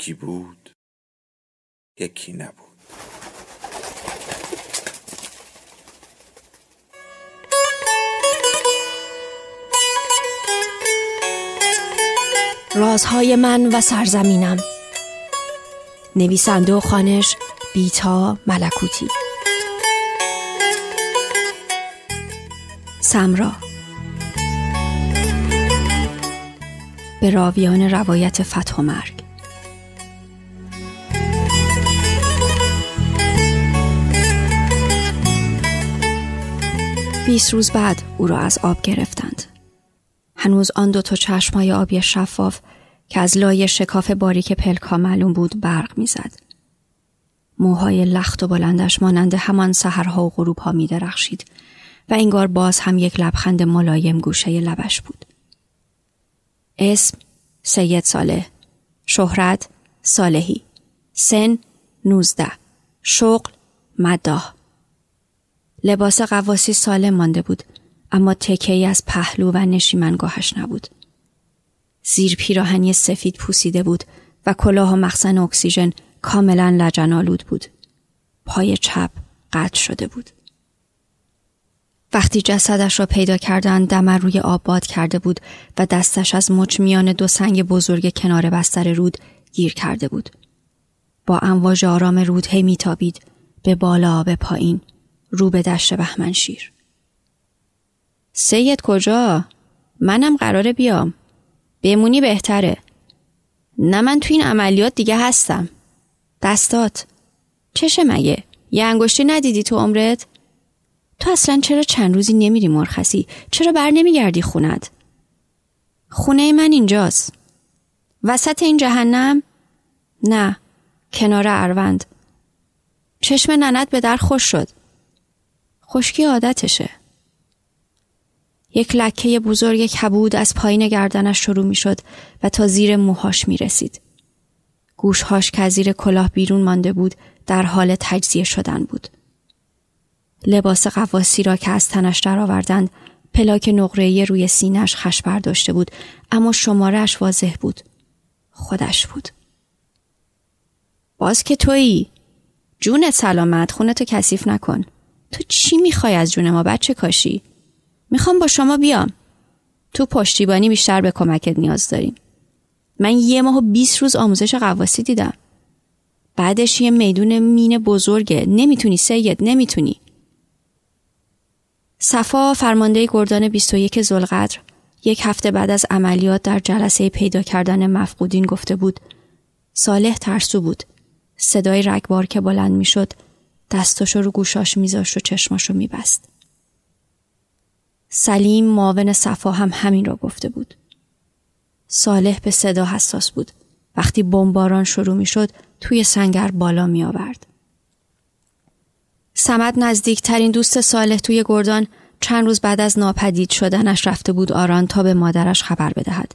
یکی بود یکی نبود. رازهای من و سرزمینم. نویسنده و خانش بیتا ملکوتی. سمرا. به راویان روایت فتح و مرگ. بیست روز بعد او را از آب گرفتند هنوز آن دو تا چشمای آبی شفاف که از لای شکاف باریک پلکا معلوم بود برق می‌زد. موهای لخت و بلندش مانند همان سحرها و غروبها می درخشید و انگار باز هم یک لبخند ملایم گوشه لبش بود. اسم سید صالح شهرت صالحی سن نوزده شغل مداه لباس قواسی سالم مانده بود اما تکه ای از پهلو و نشیمنگاهش نبود. زیر پیراهنی سفید پوسیده بود و کلاه و مخزن اکسیژن کاملا لجنالود بود. پای چپ قطع شده بود. وقتی جسدش را پیدا کردند دمر روی آب باد کرده بود و دستش از مچ میان دو سنگ بزرگ کنار بستر رود گیر کرده بود. با امواج آرام رود هی میتابید به بالا به پایین رو به دشت بهمنشیر. سید کجا؟ منم قراره بیام. بمونی بهتره. نه من تو این عملیات دیگه هستم. دستات. چشه مگه؟ یه انگشتی ندیدی تو عمرت؟ تو اصلا چرا چند روزی نمیری مرخصی؟ چرا بر نمیگردی خونت؟ خونه من اینجاست. وسط این جهنم؟ نه. کنار اروند. چشم ننت به در خوش شد. خشکی عادتشه. یک لکه بزرگ کبود از پایین گردنش شروع می شد و تا زیر موهاش می رسید. گوشهاش که زیر کلاه بیرون مانده بود در حال تجزیه شدن بود. لباس قواسی را که از تنش درآوردند پلاک نقره‌ای روی سینهش خش برداشته بود اما شمارش واضح بود. خودش بود. باز که تویی جونت سلامت خونتو کثیف نکن. تو چی می‌خوای از جون ما بچه کاشی؟ می‌خوام با شما بیام. تو پشتیبانی بیشتر به کمکت نیاز داریم. من یه ماه و 20 روز آموزش قواسی دیدم. بعدش یه میدون مین بزرگه. نمی‌تونی سید نمی‌تونی. صفا فرمانده گردان 21 زلقدر یک هفته بعد از عملیات در جلسه پیدا کردن مفقودین گفته بود صالح ترسو بود. صدای رگبار که بلند می‌شد دستاشو رو گوشاش میذاشت و چشماشو میبست. سلیم معاون صفا هم همین را گفته بود. صالح به صدا حساس بود. وقتی بمباران شروع می شد توی سنگر بالا می آورد. سمت نزدیکترین دوست صالح توی گردان چند روز بعد از ناپدید شدنش رفته بود آران تا به مادرش خبر بدهد.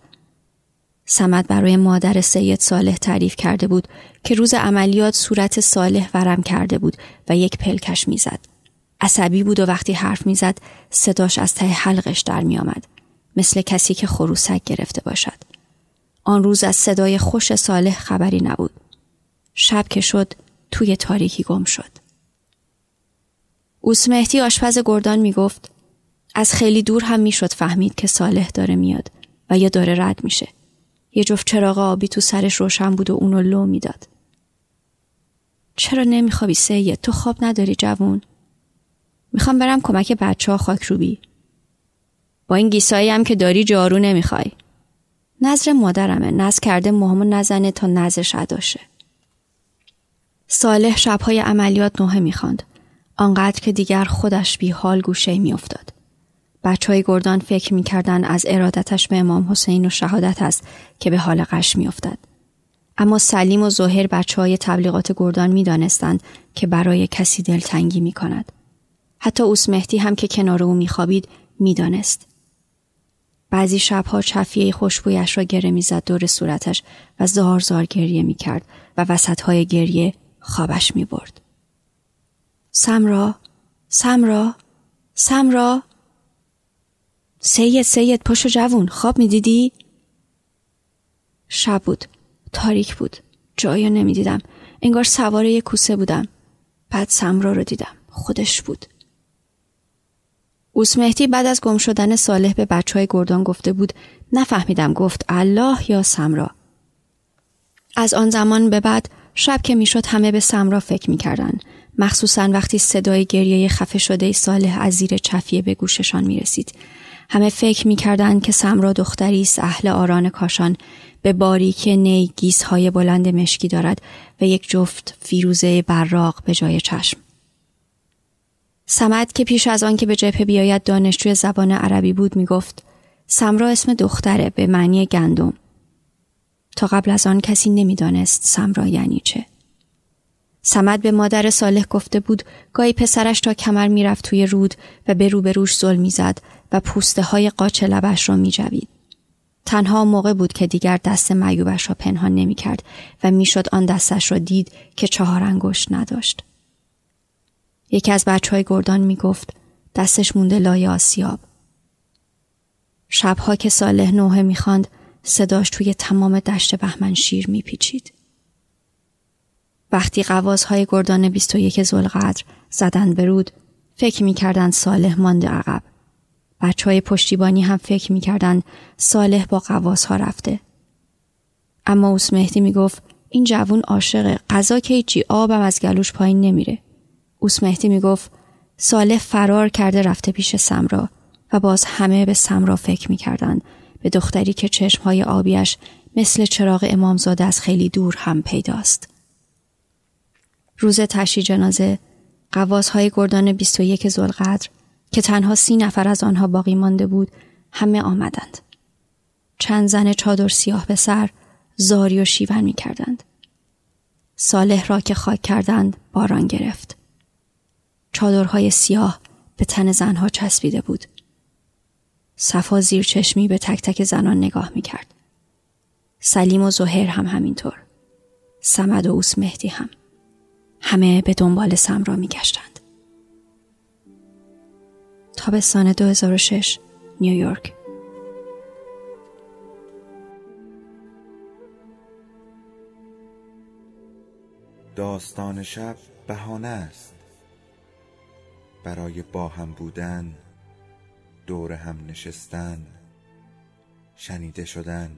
سمت برای مادر سید صالح تعریف کرده بود که روز عملیات صورت صالح ورم کرده بود و یک پلکش می‌زد. عصبی بود و وقتی حرف می‌زد صداش از ته حلقش در میآمد. مثل کسی که خروسک گرفته باشد. آن روز از صدای خوش صالح خبری نبود. شب که شد توی تاریکی گم شد. اوسمهتی آشپز گردان می‌گفت از خیلی دور هم می‌شد فهمید که صالح داره میاد و یا داره رد میشه. یه جفت چراغ آبی تو سرش روشن بود و اونو لو می‌داد چرا نمیخوابی سید تو خواب نداری جوون می‌خوام برم کمک بچه ها خاک روبی. با این گیسایی هم که داری جارو نمی‌خوای. نظر مادرمه نز کرده مهمو نزنه تا نظرش اداشه. صالح شبهای عملیات نوحه می‌خواند. آنقدر که دیگر خودش بی حال گوشه میافتاد. بچه های گردان فکر می‌کردن از ارادتش به امام حسین و شهادت است که به حال قش میافتد. اما سلیم و ظاهر بچه های تبلیغات گردان می دانستند که برای کسی دلتنگی می کند. حتی اوس مهدی هم که کنار او می خوابید می دانست. بعضی شبها چفیه خوشبویش را گره می‌زد دور صورتش و زار زار گریه می کرد و وسطهای گریه خوابش می برد. سمرا سمرا سمرا سید سید پشت جوون خواب می دیدی؟ شب بود تاریک بود جایی نمی‌دیدم. انگار سوار یک کوسه بودم. بعد سمرا رو دیدم. خودش بود. اوس مهدی بعد از گم شدن صالح به بچه های گردان گفته بود نفهمیدم. گفت الله یا سمرا؟ از آن زمان به بعد شب که می‌شد همه به سمرا فکر می‌کردن. مخصوصا وقتی صدای گریه خفه شده صالح از زیر چفیه به گوششان می رسید. همه فکر می که سمرا دختری است اهل آران کاشان به باریک نی های بلند مشکی دارد و یک جفت فیروزه براق به جای چشم. سمد که پیش از آن که به جبهه بیاید دانشجوی زبان عربی بود می گفت سمرا اسم دختره به معنی گندم. تا قبل از آن کسی نمی‌دانست سمرا یعنی چه. سمد به مادر صالح گفته بود گاهی پسرش تا کمر می‌رفت توی رود و به روبروش زل می‌زد و پوسته های قاچ لبش را میجوید. تنها موقع بود که دیگر دست معیوبش را پنهان نمی کرد و می‌شد آن دستش را دید که چهار انگشت نداشت. یکی از بچه های گردان می گفت دستش مونده لای آسیاب. شبها که صالح نوحه می‌خواند صداش توی تمام دشت بهمن شیر میپیچید. وقتی قوازهای گردان 21 زلقدر زدند به رود فکر می‌کردند صالح مانده عقب. بچه های پشتیبانی هم فکر می‌کردند صالح با قواسها رفته. اما اوس مهدی می‌گفت این جوون عاشقه غذا که آبم از گلوش پایین نمیره. اوس مهدی می‌گفت صالح فرار کرده رفته پیش سمرا و باز همه به سمرا فکر می‌کردند به دختری که چشمهای آبیش مثل چراغ امامزاده از خیلی دور هم پیداست. روز تشی جنازه قواسهای گردان 21 زلقدر که تنها سی نفر از آنها باقی مانده بود همه آمدند. چند زن چادر سیاه به سر زاری و شیون می کردند. صالح را که خاک کردند باران گرفت. چادرهای سیاه به تن زنها چسبیده بود. صفا زیر چشمی به تک تک زنان نگاه می کرد. سلیم و زهر هم همینطور. سمد و اوس مهدی هم. همه به دنبال سمرا می گشتند. تابستان 2006 نیویورک داستان شب بهانه است. برای با هم بودن دور هم نشستن شنیده شدن.